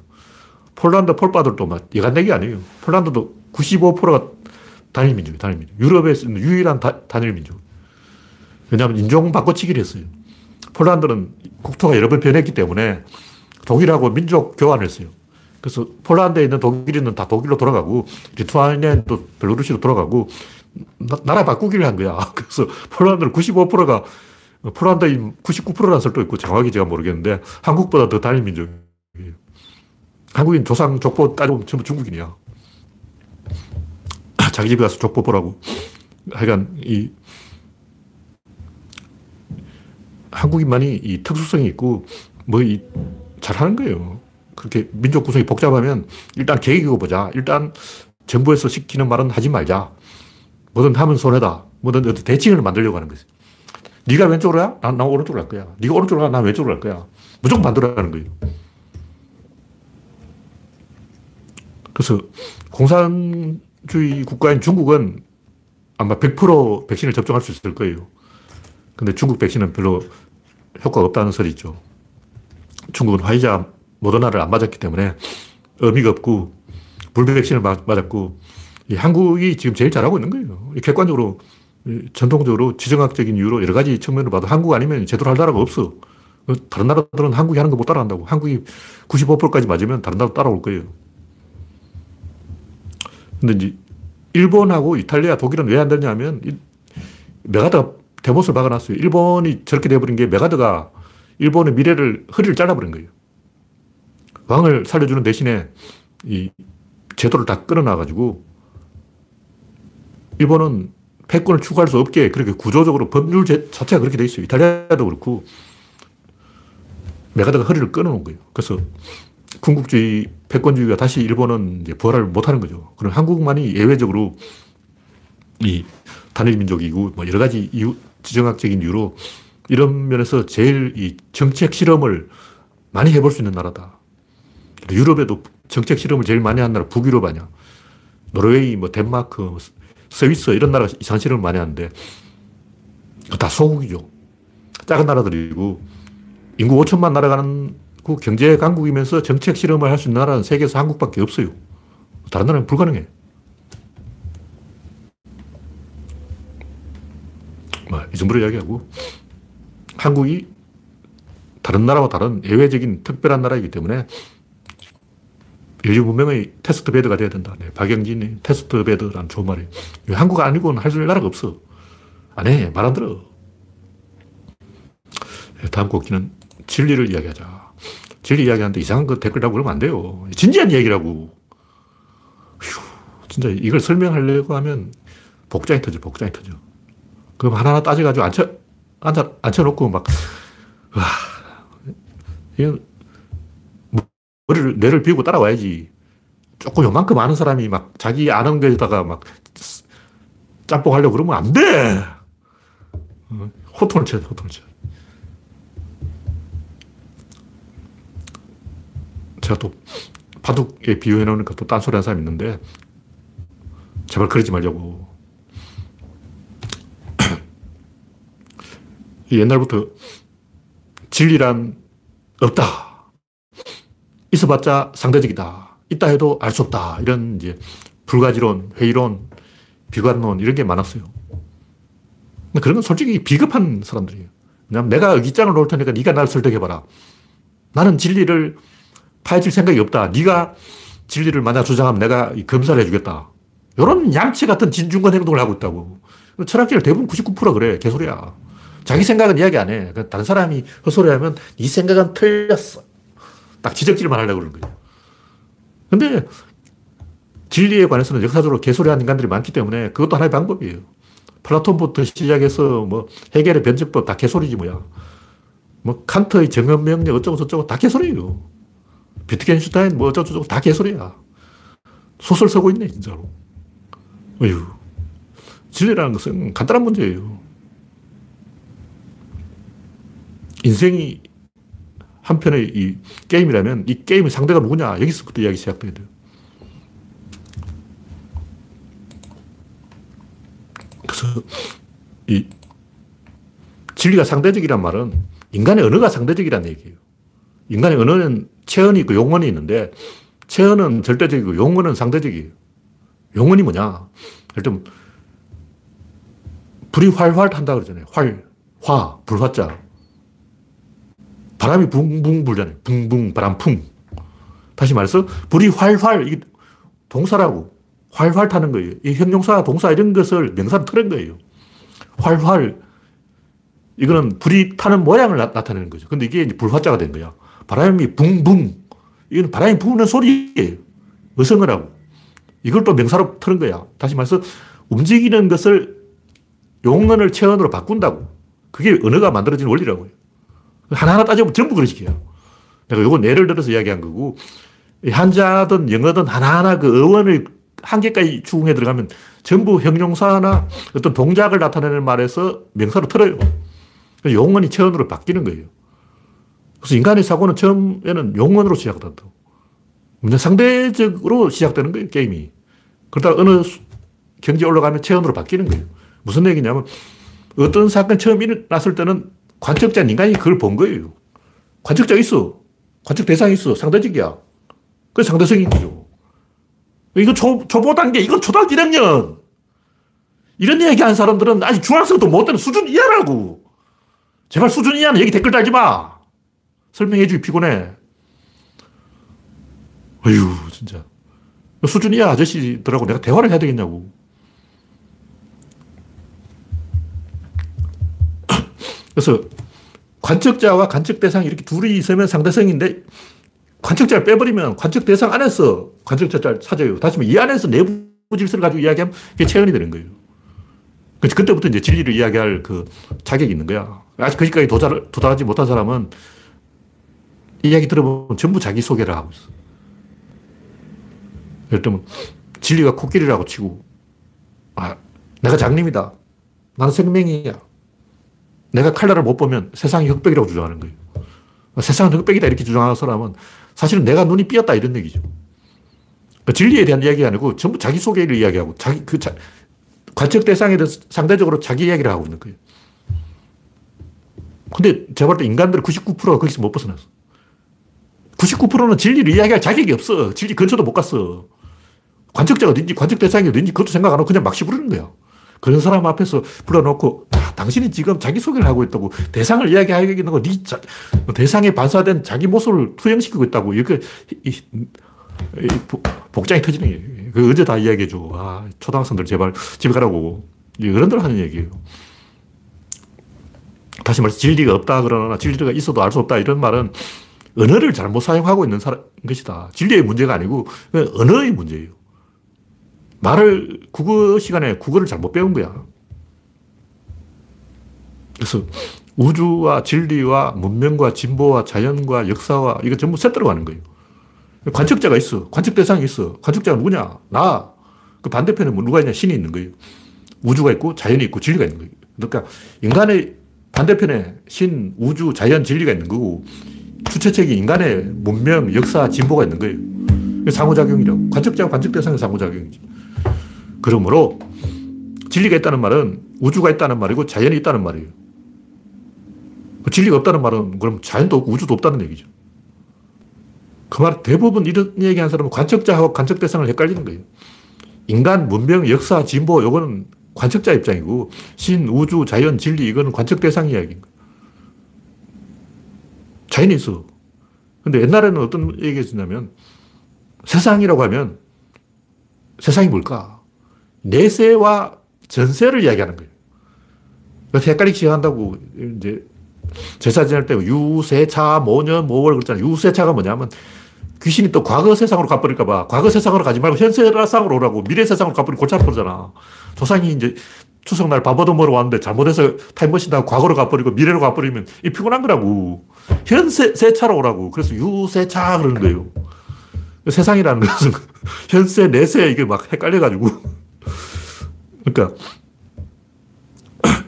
폴란드 폴바들도 막 예간내기 아니에요. 폴란드도 95%가 단일 민족이에요. 단일 민족. 유럽에 있는 유일한 다, 단일 민족. 왜냐하면 인종 바꿔치기를 했어요. 폴란드는 국토가 여러 번 변했기 때문에 독일하고 민족 교환을 했어요. 그래서 폴란드에 있는 독일인은 다 독일로 돌아가고 리투아니아도 벨로루시로 돌아가고 나, 라 바꾸기를 한 거야. 그래서 폴란드는 95%가 폴란드인 99%라는 설도 있고 정확히 제가 모르겠는데 한국보다 더 단일 민족이에요. 한국인 조상 족보 따지면 전부 중국인이야. 자기 집에 가서 족보 보라고. 하여간 이 한국인만이 이 특수성이 있고 뭐 이 잘하는 거예요. 그렇게 민족 구성이 복잡하면 일단 계획이고 보자. 일단 정부에서 시키는 말은 하지 말자. 뭐든 하면 손해다. 뭐든 대칭을 만들려고 하는 거지. 네가 왼쪽으로 가? 난, 난 오른쪽으로 갈 거야. 네가 오른쪽으로 가? 난 왼쪽으로 갈 거야. 무조건 만들어가는 거예요. 그래서 공산 주의 국가인 중국은 아마 100% 백신을 접종할 수 있을 거예요. 근데 중국 백신은 별로 효과가 없다는 소리 있죠. 중국은 화이자 모더나를 안 맞았기 때문에 의미가 없고 불백신을 맞았고 한국이 지금 제일 잘하고 있는 거예요. 객관적으로 전통적으로 지정학적인 이유로 여러 가지 측면으로 봐도 한국 아니면 제대로 할 나라가 없어. 다른 나라들은 한국이 하는 거 못 따라한다고. 한국이 95%까지 맞으면 다른 나라 따라올 거예요. 근데 일본하고 이탈리아, 독일은 왜 안 되냐면 메가드가 대못을 박아놨어요. 일본이 저렇게 돼버린 게 메가드가 일본의 미래를 허리를 잘라버린 거예요. 왕을 살려주는 대신에 이 제도를 다 끊어놔가지고 일본은 패권을 추구할 수 없게 그렇게 구조적으로 법률 자체가 그렇게 돼 있어요. 이탈리아도 그렇고 메가드가 허리를 끊어놓은 거예요. 그래서 군국주의, 패권주의가 다시 일본은 이제 부활을 못하는 거죠. 그럼 한국만이 예외적으로 이 단일 민족이고 뭐 여러 가지 이유, 지정학적인 이유로 이런 면에서 제일 이 정책 실험을 많이 해볼 수 있는 나라다. 유럽에도 정책 실험을 제일 많이 한 나라 북유럽 아니야. 노르웨이, 뭐 덴마크, 뭐 스위스 이런 나라가 이상 실험을 많이 하는데 다 소국이죠. 작은 나라들이고 인구 5천만 나가는 그 경제 강국이면서 정책 실험을 할 수 있는 나라는 세계에서 한국밖에 없어요. 다른 나라는 불가능해. 뭐, 이 정도로 이야기하고 한국이 다른 나라와 다른 예외적인 특별한 나라이기 때문에 인류 문명의 test bed가 돼야 된다. 네, 박영진이 test bed라는 좋은 말이에요. 한국 아니고는 할 나라가 없어. 안 해. 말 안 들어. 네, 다음 곡기는 진리를 이야기하자. 진리 이야기하는데 이상한 거 댓글 달고 그러면 안 돼요. 진지한 얘기라고. 휴, 진짜 이걸 설명하려고 하면 복장이 터져, 복장이 터져. 그럼 하나하나 따져가지고 앉혀, 앉아, 앉혀놓고 막, 와, 이건 머리를, 뇌를 비우고 따라와야지. 조금 요만큼 아는 사람이 막 자기 아는 거에다가 막 짬뽕 하려고 그러면 안 돼! 어, 호통을 쳐야 돼, 호통을 쳐. 제가 또 바둑에 비유해 놓으니까 또 딴소리 하는 사람이 있는데, 제발 그러지 말려고. 옛날부터 진리란 없다. 있어봤자 상대적이다. 있다 해도 알 수 없다. 이런 이제 불가지론, 회의론, 비관론 이런 게 많았어요. 근데 그런 건 솔직히 비겁한 사람들이에요. 왜냐하면 내가 의기장을 놓을 테니까 네가 날 설득해봐라. 나는 진리를 파헤칠 생각이 없다. 네가 진리를 만약 주장하면 내가 검사를 해주겠다. 이런 양치 같은 진중권 행동을 하고 있다고. 철학계를 대부분 99% 그래. 개소리야. 자기 생각은 이야기 안 해. 그 다른 사람이 헛소리하면 니 생각은 틀렸어. 딱 지적질만 하려고 그러는 거예요. 근데 진리에 관해서는 역사적으로 개소리하는 인간들이 많기 때문에 그것도 하나의 방법이에요. 플라톤부터 시작해서 뭐 헤겔의 변증법 다 개소리지 뭐야. 뭐 칸트의 정언 명령 어쩌고 저쩌고 다 개소리예요. 비트겐슈타인 뭐 어쩌고 저쩌고 다 개소리야. 소설 쓰고 있네 진짜로. 어휴. 진리라는 것은 간단한 문제예요. 인생이 한편의 이 게임이라면 이 게임의 상대가 누구냐 여기서부터 이야기 시작돼야 돼요. 그래서 이 진리가 상대적이란 말은 인간의 언어가 상대적이란 얘기예요. 인간의 언어는 체언이 있고 용언이 있는데 체언은 절대적이고 용언은 상대적이에요. 용언이 뭐냐? 일단 불이 활활 탄다 그러잖아요. 활, 화, 불화자. 바람이 붕붕 불잖아요. 붕붕, 바람풍. 다시 말해서 불이 활활, 이게 동사라고. 활활 타는 거예요. 이 형용사, 동사 이런 것을 명사로 틀은 거예요. 활활. 이거는 불이 타는 모양을 나, 타내는 거죠. 근데 이게 불화자가 된 거야. 바람이 붕붕. 이건 바람이 부는 소리예요. 어성을 하고. 이걸 또 명사로 틀은 거야. 다시 말해서 움직이는 것을 용언을 체언으로 바꾼다고. 그게 언어가 만들어진 원리라고요. 하나하나 따져보면 전부 그런 식이에요. 내가 이건 예를 들어서 이야기한 거고, 한자든 영어든 하나하나 그 어원을 한계까지 추궁해 들어가면 전부 형용사나 어떤 동작을 나타내는 말에서 명사로 틀어요. 용언이 체언으로 바뀌는 거예요. 그래서 인간의 사고는 처음에는 용언으로 시작된다. 상대적으로 시작되는 거예요, 게임이. 그러다 어느 경지에 올라가면 체언으로 바뀌는 거예요. 무슨 얘기냐면 어떤 사건 처음 일어났을 때는 관측자 인간이 그걸 본 거예요. 관측자 있어. 관측 대상이 있어. 상대적이야. 그 상대성인 거죠. 이거 초, 초보 단계, 이건 초등학교 1학년. 이런 얘기 한 사람들은 아직 중학생도 못 되는 수준 이하라고. 제발 수준 이하는 여기 댓글 달지 마. 설명해 주기 피곤해. 어휴, 진짜. 수준 이하 아저씨들하고 내가 대화를 해야 되겠냐고. 그래서 관측자와 관측 대상 이렇게 둘이 있으면 상대성인데 관측자를 빼버리면 관측 대상 안에서 관측자를 찾아요. 다시 말해 이 안에서 내부 질서를 가지고 이야기하면 그게 체현이 되는 거예요. 그때부터 이제 진리를 이야기할 그 자격이 있는 거야. 아직 거기까지 도달, 도달하지 못한 사람은 이야기 들어보면 전부 자기 소개를 하고 있어. 예를 들면 진리가 코끼리라고 치고 아, 내가 장님이다. 나는 생명이야. 내가 칼날을 못 보면 세상이 흑백이라고 주장하는 거예요. 세상은 흑백이다 이렇게 주장하는 사람은 사실은 내가 눈이 삐었다 이런 얘기죠. 그러니까 진리에 대한 이야기가 아니고 전부 자기 소개를 이야기하고 자기 그 자, 관측 대상에 대해서 상대적으로 자기 이야기를 하고 있는 거예요. 근데 제가 볼 때 인간들 99%가 거기서 못 벗어났어. 99%는 진리를 이야기할 자격이 없어. 진리 근처도 못 갔어. 관측자가 어딘지, 관측 대상이 어딘지 그것도 생각 안 하고 그냥 막 씹으르는 거야. 그런 사람 앞에서 불러놓고, 아, 당신이 지금 자기소개를 하고 있다고, 대상을 이야기하고 있는 거, 네 자, 대상에 반사된 자기 모습을 투영시키고 있다고, 이렇게, 이, 이, 복장이 터지는 거예요. 그 언제 다 이야기해줘. 아, 초등학생들 제발 집에 가라고. 어른들 하는 얘기예요. 다시 말해서 진리가 없다 그러나 진리가 있어도 알 수 없다 이런 말은 언어를 잘못 사용하고 있는 사람, 것이다. 진리의 문제가 아니고 언어의 문제예요. 말을 국어 시간에 국어를 잘못 배운 거야. 그래서 우주와 진리와 문명과 진보와 자연과 역사와 이거 전부 셋 들어 가는 거예요. 관측자가 있어. 관측 대상이 있어. 관측자가 누구냐? 나. 그 반대편에 뭐 누가 있냐? 신이 있는 거예요. 우주가 있고 자연이 있고 진리가 있는 거예요. 그러니까 인간의 반대편에 신, 우주, 자연, 진리가 있는 거고 주체책이 인간의 문명, 역사, 진보가 있는 거예요. 상호작용이라고. 관측자와 관측 대상의 상호작용이지. 그러므로 진리가 있다는 말은 우주가 있다는 말이고 자연이 있다는 말이에요. 그 진리가 없다는 말은 그럼 자연도 없고 우주도 없다는 얘기죠. 그 말 대부분 이런 얘기 하는 사람은 관측자하고 관측 대상을 헷갈리는 거예요. 인간, 문명, 역사, 진보, 요거는 관측자 입장이고, 신, 우주, 자연, 진리, 이거는 관측 대상 이야기인 거예요. 있어. 근데 옛날에는 어떤 얘기가 있었냐면, 세상이라고 하면, 세상이 뭘까? 내세와 전세를 이야기하는 거예요. 그래서 헷갈리기 시작한다고, 이제, 제사 지낼 때 유세차, 모년, 모월 그랬잖아요. 유세차가 뭐냐면, 귀신이 또 과거 세상으로 가버릴까 봐 과거 세상으로 가지 말고 현 세상으로 오라고 미래 세상으로 가버리면 골치 아프잖아. 조상이 이제 추석날 밥 얻어 먹으러 왔는데 잘못해서 타임머신 타고 과거로 가버리고 미래로 가버리면 이 피곤한 거라고. 현세, 세차로 오라고. 그래서 유세차 그러는 거예요. 세상이라는 것은 현세, 내세 이게 막 헷갈려가지고. 그러니까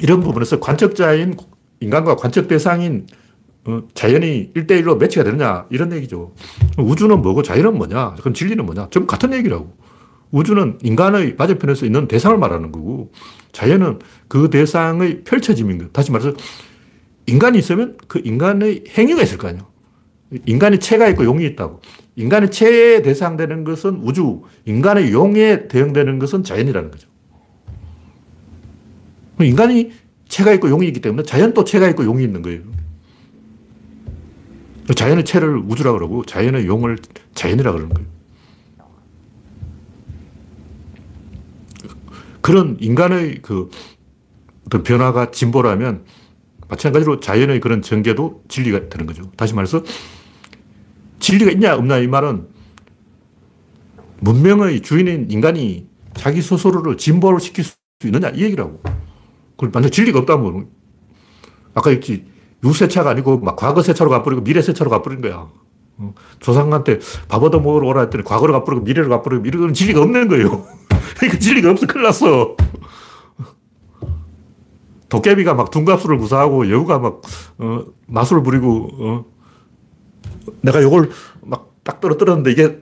이런 부분에서 관측자인 인간과 관측 대상인 어, 자연이 1대1로 매치가 되느냐, 이런 얘기죠. 우주는 뭐고 자연은 뭐냐, 그럼 진리는 뭐냐, 전 같은 얘기라고. 우주는 인간의 맞은편에서 있는 대상을 말하는 거고, 자연은 그 대상의 펼쳐짐인 거 다시 말해서, 인간이 있으면 그 인간의 행위가 있을 거 아니에요. 인간의 체가 있고 용이 있다고. 인간의 체에 대상되는 것은 우주, 인간의 용에 대응되는 것은 자연이라는 거죠. 인간이 체가 있고 용이 있기 때문에 자연도 체가 있고 용이 있는 거예요. 자연의 체를 우주라 그러고 자연의 용을 자연이라 그러는 거예요. 그런 인간의 그 어떤 변화가 진보라면 마찬가지로 자연의 그런 전개도 진리가 되는 거죠. 다시 말해서 진리가 있냐 없냐 이 말은 문명의 주인인 인간이 자기 스스로를 진보를 시킬 수 있느냐 이 얘기라고. 그럼 만약 진리가 없다면 아까 얘기했지 유세차가 아니고 막 과거 세차로 가버리고 미래 세차로 가버린 거야. 어, 조상한테 밥 얻어 먹으러 오라 했더니 과거로 가버리고 미래로 가버리고 이런 진리가 없는 거예요. 그러니까 진리가 없어 큰일 났어. 도깨비가 막 둔갑술을 구사하고 여우가 막 어, 마술을 부리고 어, 내가 이걸 막 딱 떨어뜨렸는데 이게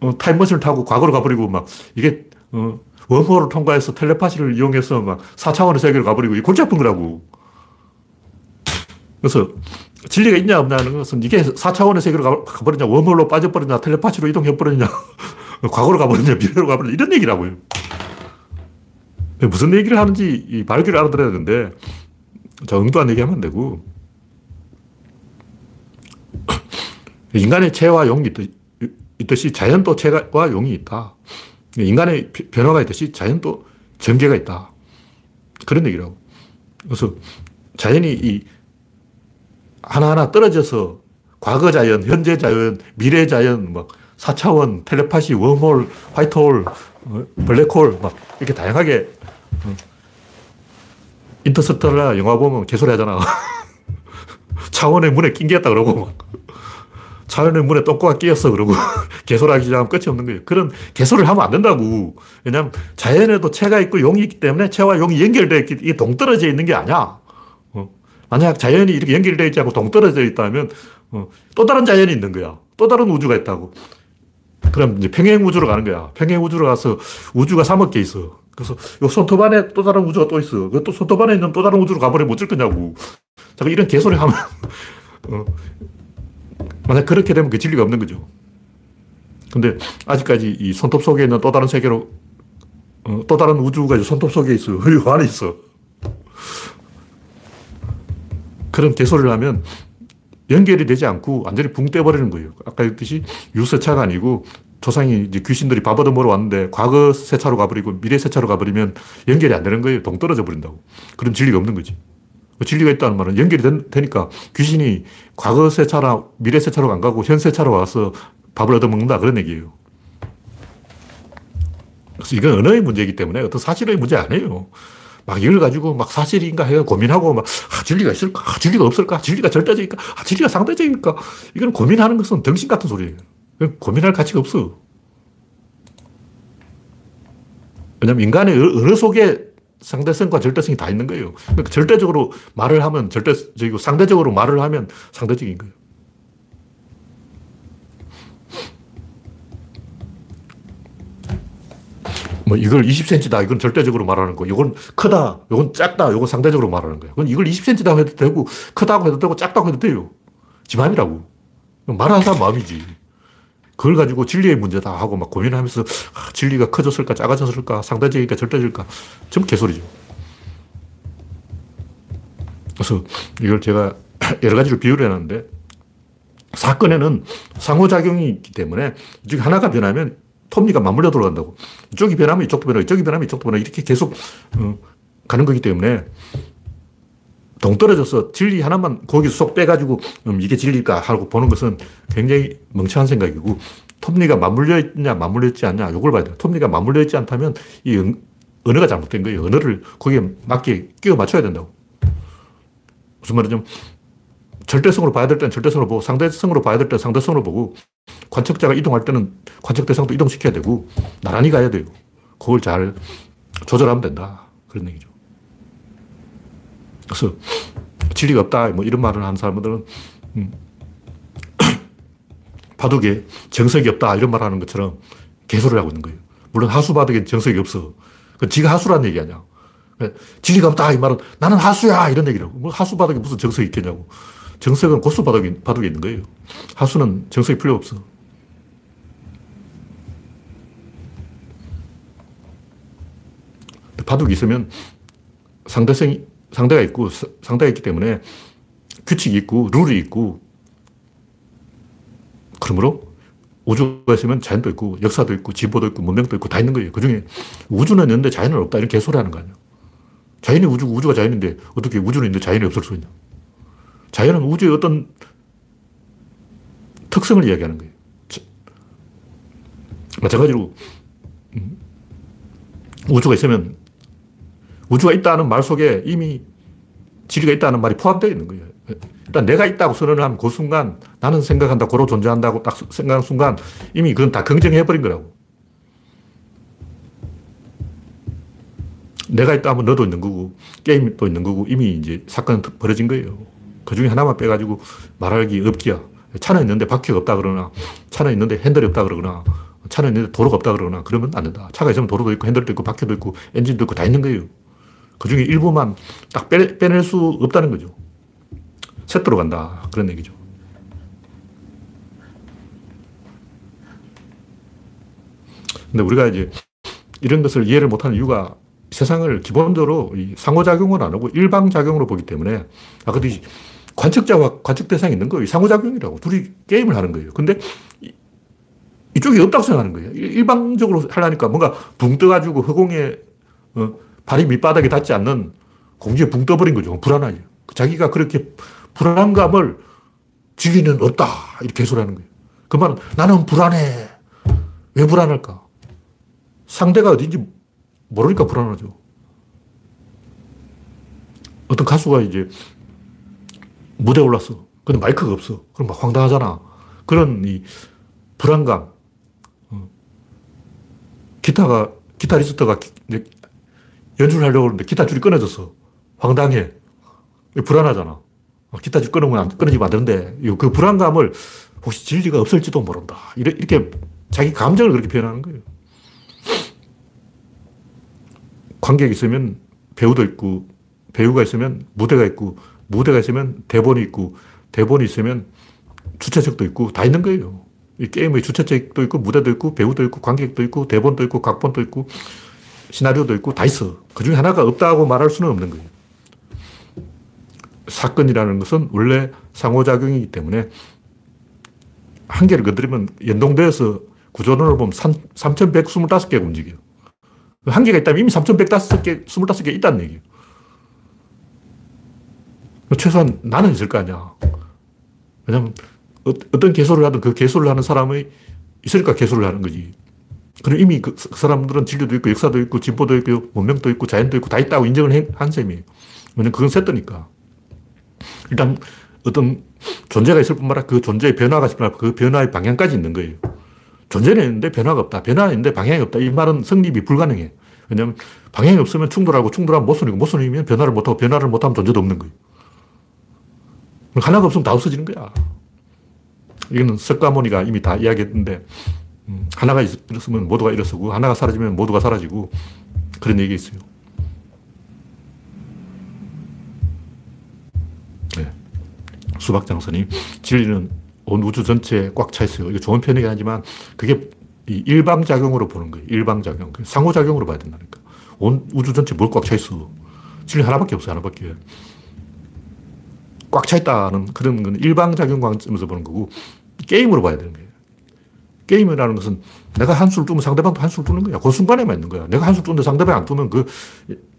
어, 타임머신을 타고 과거로 가버리고 막 이게 어, 웜홀을 통과해서 텔레파시를 이용해서 막 4차원의 세계로 가버리고 이 골치 아픈 거라고. 그래서 진리가 있냐 없냐는 것은 이게 4차원의 세계로 가버리냐, 웜홀로 빠져버리냐, 텔레파시로 이동해버리냐, 과거로 가버리냐, 미래로 가버리냐, 이런 얘기라고요. 무슨 얘기를 하는지 발기를 알아들어야 되는데, 자, 응도한 얘기 하면 안 되고, 인간의 체와 용이 있듯이 자연도 체와 용이 있다. 인간의 변화가 있듯이 자연도 전개가 있다. 그런 얘기라고. 그래서 자연이 이 하나하나 떨어져서 과거 자연, 현재 자연, 미래 자연, 막 4차원, 텔레파시, 웜홀, 화이트홀, 어, 블랙홀, 막 이렇게 다양하게 어, 인터스텔라 영화 보면 개소리 하잖아. 차원의 문에 낑겼다 그러고 막 자연의 문에 똥꼬가 끼었어. 그러고 개소리하기 시작하면 끝이 없는 거예요. 그런 개소리를 하면 안 된다고. 왜냐하면 자연에도 채가 있고 용이 있기 때문에 채와 용이 연결되어 있기, 이게 동떨어져 있는 게 아니야. 어. 만약 자연이 이렇게 연결되어 있지 않고 동떨어져 있다면 어, 또 다른 자연이 있는 거야. 또 다른 우주가 있다고. 그럼 이제 평행 우주로 가는 거야. 평행 우주로 가서 우주가 3억 개 있어. 그래서 요 손톱 안에 또 다른 우주가 또 있어. 그또 손톱 안에 있는 또 다른 우주로 가버리면 어쩔 거냐고. 자꾸 이런 개소리 하면, 어, 만약 그렇게 되면 그 진리가 없는 거죠. 근데 아직까지 이 손톱 속에 있는 또 다른 세계로, 어, 또 다른 우주가 손톱 속에 있어요. 이 안에 있어. 그런 개소리를 하면 연결이 되지 않고 완전히 붕 떠버리는 거예요. 아까 했듯이 유세차가 아니고 조상이 이제 귀신들이 밥 얻어먹으러 왔는데 과거 세차로 가버리고 미래 세차로 가버리면 연결이 안 되는 거예요. 동떨어져 버린다고. 그럼 진리가 없는 거지. 그 진리가 있다는 말은 연결이 되니까 귀신이 과거 세차나 미래 세차로 안 가고 현 세차로 와서 밥을 얻어먹는다. 그런 얘기예요. 그래서 이건 언어의 문제이기 때문에 어떤 사실의 문제 아니에요. 막 이걸 가지고 막 사실인가 해가 고민하고 막 아, 진리가 있을까? 아, 진리가 없을까? 진리가 절대적일까? 아, 진리가 상대적일까? 이건 고민하는 것은 덩신 같은 소리예요. 고민할 가치가 없어. 왜냐면 인간의 언어 속에 상대성과 절대성이 다 있는 거예요. 그러니까 절대적으로 말을 하면 절대적이고 상대적으로 말을 하면 상대적인 거예요. 뭐 이걸 20cm다. 이건 절대적으로 말하는 거. 이건 크다. 이건 작다. 이건 상대적으로 말하는 거예요. 그건 이걸 20cm다 해도 되고 크다고 해도 되고 작다고 해도 돼요. 지 마음이라고. 말하는 사람 마음이지. 그걸 가지고 진리의 문제다 하고 막 고민하면서 아, 진리가 커졌을까 작아졌을까 상대적일까 절대적일까 전부 개소리죠. 그래서 이걸 제가 여러 가지로 비유를 해놨는데 사건에는 상호작용이 있기 때문에 이 중에 하나가 변하면 톱니가 맞물려 돌아간다고. 이쪽이 변하면 이쪽도 변하고 이쪽이 변하면 이쪽도 변하고 이렇게 계속 어, 가는 거기 때문에 동떨어져서 진리 하나만 거기서 쏙 빼가지고 음, 이게 진리일까 하고 보는 것은 굉장히 멍청한 생각이고 톱니가 맞물려 있냐 맞물려 있지 않냐 이걸 봐야 돼요. 톱니가 맞물려 있지 않다면 이 언어가 잘못된 거예요. 언어를 거기에 맞게 끼워 맞춰야 된다고. 무슨 말이냐면 절대성으로 봐야 될 때는 절대성으로 보고 상대성으로 봐야 될 때는 상대성으로 보고 관측자가 이동할 때는 관측 대상도 이동시켜야 되고 나란히 가야 돼요. 그걸 잘 조절하면 된다. 그런 얘기죠. 그래서 진리가 없다. 뭐 이런 말을 하는 사람들은 음, 바둑에 정석이 없다. 이런 말 하는 것처럼 개소리를 하고 있는 거예요. 물론 하수 바둑엔 정석이 없어. 그 지가 하수란 얘기 아니야. 진리가 없다. 이 말은 나는 하수야. 이런 얘기라고. 뭐 하수 바둑에 무슨 정석이 있겠냐고. 정석은 고수 바둑에, 바둑에 있는 거예요. 하수는 정석이 필요 없어. 바둑이 있으면 상대성이 상대가 있고 상대가 있기 때문에 규칙이 있고 룰이 있고 그러므로 우주가 있으면 자연도 있고 역사도 있고 진보도 있고 문명도 있고 다 있는 거예요. 그 중에 우주는 있는데 자연은 없다 이런 개소리 하는 거 아니야. 자연이 우주, 우주가 자연인데 어떻게 우주는 있는데 자연이 없을 수 있냐. 자연은 우주의 어떤 특성을 이야기하는 거예요. 마찬가지로 음, 우주가 있으면 우주가 있다는 말 속에 이미 진리가 있다는 말이 포함되어 있는 거예요. 일단 내가 있다고 선언을 하면 그 순간 나는 생각한다, 고로 존재한다고 딱 생각하는 순간 이미 그건 다 긍정해버린 거라고. 내가 있다 하면 너도 있는 거고, 게임도 있는 거고, 이미 이제 사건은 벌어진 거예요. 그 중에 하나만 빼가지고 말하기 없기야. 차는 있는데 바퀴가 없다 그러나, 차는 있는데 핸들이 없다 그러거나, 차는 있는데 도로가 없다 그러거나, 그러면 안 된다. 차가 있으면 도로도 있고, 핸들도 있고, 바퀴도 있고, 엔진도 있고, 다 있는 거예요. 그 중에 일부만 딱 빼, 빼낼 수 없다는 거죠. 셋도로 간다. 그런 얘기죠. 근데 우리가 이제 이런 것을 이해를 못하는 이유가 세상을 기본적으로 상호작용을 안 하고 일방작용으로 보기 때문에 아, 근데 관측자와 관측 대상이 있는 거예요. 상호작용이라고. 둘이 게임을 하는 거예요. 근데 이 쪽이 없다고 생각하는 거예요. 일방적으로 하려니까 뭔가 붕 떠가지고 허공에 어, 발이 밑바닥에 닿지 않는 공중에 붕 떠버린 거죠. 불안하죠. 자기가 그렇게 불안감을 지위는 없다. 이렇게 해소하는 거예요. 그 말은 나는 불안해. 왜 불안할까? 상대가 어딘지 모르니까 불안하죠. 어떤 가수가 이제 무대에 올랐어. 근데 마이크가 없어. 그럼 막 황당하잖아. 그런 이 불안감. 어. 기타가, 기타리스트가 연주를 하려고 하는데 기타 줄이 끊어졌어. 황당해. 불안하잖아. 어, 기타 줄 끊으면 끊어지면 안 되는데, 그 불안감을 혹시 진리가 없을지도 모른다. 이렇게 자기 감정을 그렇게 표현하는 거예요. 관객이 있으면 배우도 있고, 배우가 있으면 무대가 있고, 무대가 있으면 대본이 있고, 대본이 있으면 주최측도 있고, 다 있는 거예요. 이 게임의 주최측도 있고, 무대도 있고, 배우도 있고, 관객도 있고, 대본도 있고, 각본도 있고, 시나리오도 있고, 다 있어. 그 중에 하나가 없다고 말할 수는 없는 거예요. 사건이라는 것은 원래 상호작용이기 때문에 한 개를 건드리면 연동되어서 구조론을 보면 3,125개가 움직여요. 한 개가 있다면 이미 3,105개, 25개 있다는 얘기예요. 최소한 나는 있을 거 아니야. 왜냐면 어, 어떤 개소를 하든 그 개소를 하는 사람이 있으니까 개소를 하는 거지. 그럼 이미 그, 그 사람들은 진료도 있고 역사도 있고 진보도 있고 문명도 있고 자연도 있고 다 있다고 인정을 한 셈이에요. 왜냐면 그건 셌더니까. 일단 어떤 존재가 있을 뿐만 아니라 그 존재의 변화가 있을 뿐만 아니라 그 변화의 방향까지 있는 거예요. 존재는 있는데 변화가 없다. 변화는 있는데 방향이 없다. 이 말은 성립이 불가능해. 왜냐하면 방향이 없으면 충돌하고 충돌하면 모순이고 모순이면 변화를 못하고 변화를 못하면 존재도 없는 거예요. 하나가 없으면 다 없어지는 거야. 이거는 석가모니가 이미 다 이야기했는데 음, 하나가 있으면 모두가 일어서고 하나가 사라지면 모두가 사라지고 그런 얘기 있어요. 네. 수박장선이 진리는 온 우주 전체에 꽉 차 있어요. 이거 좋은 표현이 아니지만 그게 일방작용으로 보는 거예요. 일방작용. 상호작용으로 봐야 된다니까. 온 우주 전체 뭘 꽉 차 있어. 진리 하나밖에 없어요. 하나밖에. 꽉 차 있다는 그런 건 일방작용 관점에서 보는 거고 게임으로 봐야 되는 거예요. 게임이라는 것은 내가 한수를 두면 상대방도 한수를 두는 거야. 그 순간에만 있는 거야. 내가 한수를 두는데 상대방이 안 두면 그,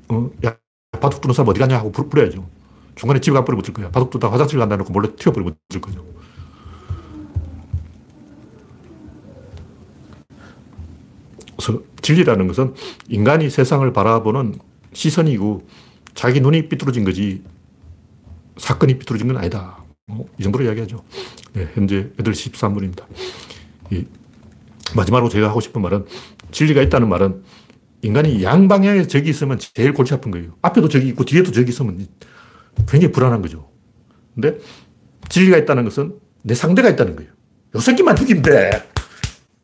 어, 야, 바둑 두는 사람 어디 갔냐 하고 불, 어야죠 중간에 집에 가버리면 어쩔 거야. 바둑 두다가 화장실 간다 놓고 몰래 튀어버리면 어쩔 거죠. 그래서 진리라는 것은 인간이 세상을 바라보는 시선이고 자기 눈이 삐뚤어진 거지 사건이 삐뚤어진 건 아니다. 어, 이 정도로 이야기하죠. 네, 현재 8시 13분입니다. 마지막으로 제가 하고 싶은 말은 진리가 있다는 말은 인간이 양방향에 적이 있으면 제일 골치 아픈 거예요. 앞에도 적이 있고 뒤에도 적이 있으면 굉장히 불안한 거죠. 근데 진리가 있다는 것은 내 상대가 있다는 거예요. 요 새끼만 죽이면 돼.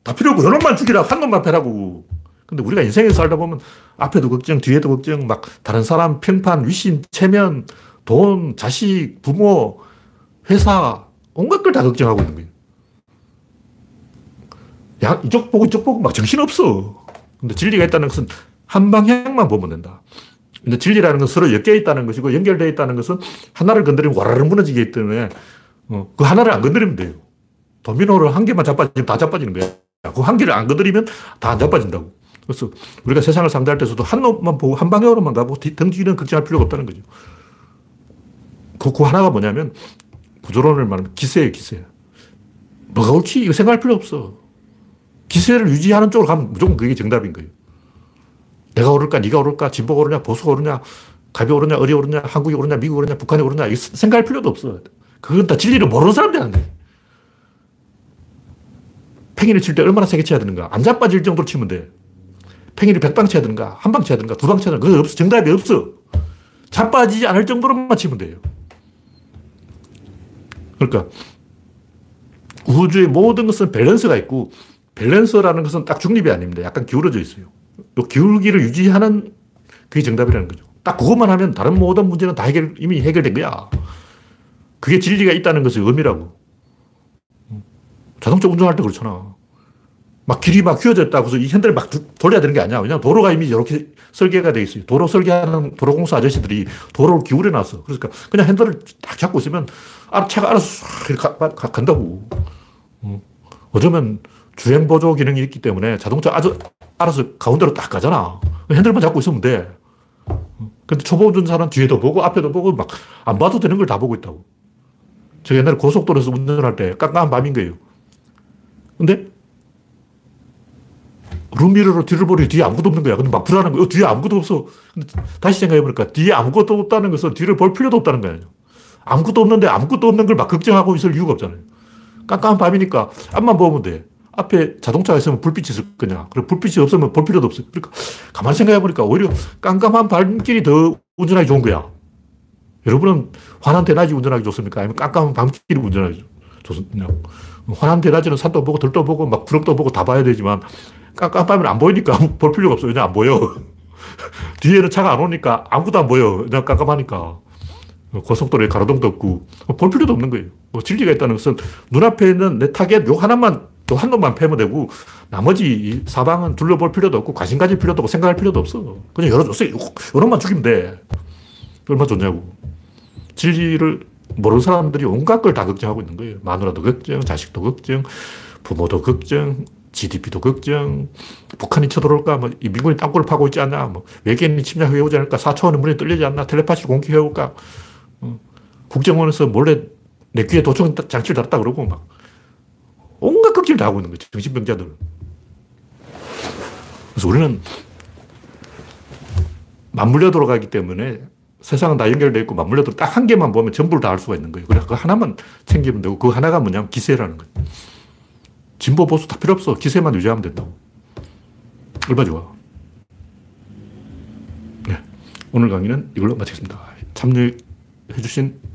다 필요 없고, 요 놈만 죽이라, 한 놈만 패라고. 근데 우리가 인생에서 살다 보면 앞에도 걱정, 뒤에도 걱정, 막 다른 사람 평판, 위신, 체면, 돈, 자식, 부모, 회사, 온갖 걸 다 걱정하고 있는 거예요. 야, 이쪽 보고 이쪽 보고 막 정신없어. 근데 진리가 있다는 것은 한 방향만 보면 된다. 근데 진리라는 건 서로 엮여 있다는 것이고 연결되어 있다는 것은 하나를 건드리면 와라르 무너지기 때문에 어, 그 하나를 안 건드리면 돼요. 도미노를 한 개만 자빠지면 다 자빠지는 거야. 그 한 개를 안 건드리면 다 안 자빠진다고. 그래서 우리가 세상을 상대할 때서도 한 놈만 보고 한 방향으로만 가고 등 뒤는 걱정할 필요가 없다는 거죠. 그, 그 하나가 뭐냐면 구조론을 말하면 기세예요, 기세. 뭐가 옳지? 이거 생각할 필요 없어. 기세를 유지하는 쪽으로 가면 무조건 그게 정답인 거예요. 내가 오를까, 네가 오를까, 진보가 오르냐, 보수가 오르냐, 갑이 오르냐, 어리 오르냐, 한국이 오르냐, 미국이 오르냐, 북한이 오르냐, 이거 생각할 필요도 없어. 그건 다 진리를 모르는 사람들이 하는 거예요. 팽이를 칠 때 얼마나 세게 쳐야 되는가? 안 자빠질 정도로 치면 돼. 팽이를 100방 쳐야 되는가? 한 방 쳐야 되는가? 두 방 쳐야 되는가? 그거 없어. 정답이 없어. 자빠지지 않을 정도로만 치면 돼요. 그러니까 우주의 모든 것은 밸런스가 있고 밸런스라는 것은 딱 중립이 아닙니다. 약간 기울어져 있어요. 이 기울기를 유지하는 그게 정답이라는 거죠. 딱 그것만 하면 다른 모든 문제는 다 해결, 이미 해결된 거야. 그게 진리가 있다는 것의 의미라고. 자동차 운전할 때 그렇잖아. 막 길이 막 휘어졌다고 해서 이 핸들을 막 돌려야 되는 게 아니야. 왜냐면 도로가 이미 이렇게 설계가 돼 있어요. 도로 설계하는 도로공사 아저씨들이 도로를 기울여 놨어. 그러니까 그냥 핸들을 딱 잡고 있으면 차가 알아서 가, 가, 간다고. 어. 어쩌면 주행 보조 기능이 있기 때문에 자동차 아주 알아서 가운데로 딱 가잖아. 핸들만 잡고 있으면 돼. 어. 근데 초보 운전사는 뒤에도 보고 앞에도 보고 막 안 봐도 되는 걸 다 보고 있다고. 저 옛날에 고속도로에서 운전할 때 깜깜한 밤인 거예요. 근데 룸미러로 뒤를 보니 뒤에 아무것도 없는 거야. 근데 막 불안한 거야. 어, 뒤에 아무것도 없어. 근데 다시 생각해보니까 뒤에 아무것도 없다는 것은 뒤를 볼 필요도 없다는 거예요. 아무것도 없는데 아무것도 없는 걸 막 걱정하고 있을 이유가 없잖아요. 깜깜한 밤이니까 앞만 보면 돼. 앞에 자동차가 있으면 불빛이 있을 거냐. 그리고 불빛이 없으면 볼 필요도 없어. 그러니까 가만히 생각해 보니까 오히려 깜깜한 밤길이 더 운전하기 좋은 거야. 여러분은 환한 대낮이 운전하기 좋습니까? 아니면 깜깜한 밤길이 운전하기 좋습니까? 환한 대낮에는 산도 보고 들도 보고 막 구름도 보고 다 봐야 되지만 깜깜한 밤에는 안 보이니까 볼 필요가 없어. 왜냐 안 보여. 뒤에는 차가 안 오니까 아무것도 안 보여. 그냥 깜깜하니까. 고속도로에 가로등도 없고 볼 필요도 없는 거예요. 뭐 진리가 있다는 것은 눈앞에 있는 내 타겟 요 하나만 또 한 놈만 패면 되고 나머지 사방은 둘러볼 필요도 없고 관심 가질 필요도 없고 생각할 필요도 없어. 그냥 열어줬어요. 요놈만 죽이면 돼. 얼마나 좋냐고. 진리를 모르는 사람들이 온갖 걸 다 걱정하고 있는 거예요. 마누라도 걱정, 자식도 걱정, 부모도 걱정, GDP도 걱정, 북한이 쳐들어올까, 뭐, 이 미군이 땅굴을 파고 있지 않나, 뭐, 외계인이 침략해 오지 않을까, 4차원의 문이 뚫리지 않나, 텔레파시를 공격해 올까, 어, 국정원에서 몰래 내 귀에 도청 장치를 달았다 그러고 막, 온갖 걱정을 다 하고 있는 거죠. 정신병자들. 그래서 우리는 맞물려 돌아가기 때문에 세상은 다 연결되어 있고 맞물려 딱한 개만 보면 전부를 다 알 수가 있는 거예요. 그래서 그 하나만 챙기면 되고 그 하나가 뭐냐면 기세라는 거예요. 진보 보수 다 필요 없어. 기세만 유지하면 된다고. 얼마 좋아. 네. 오늘 강의는 이걸로 마치겠습니다. 참여해주신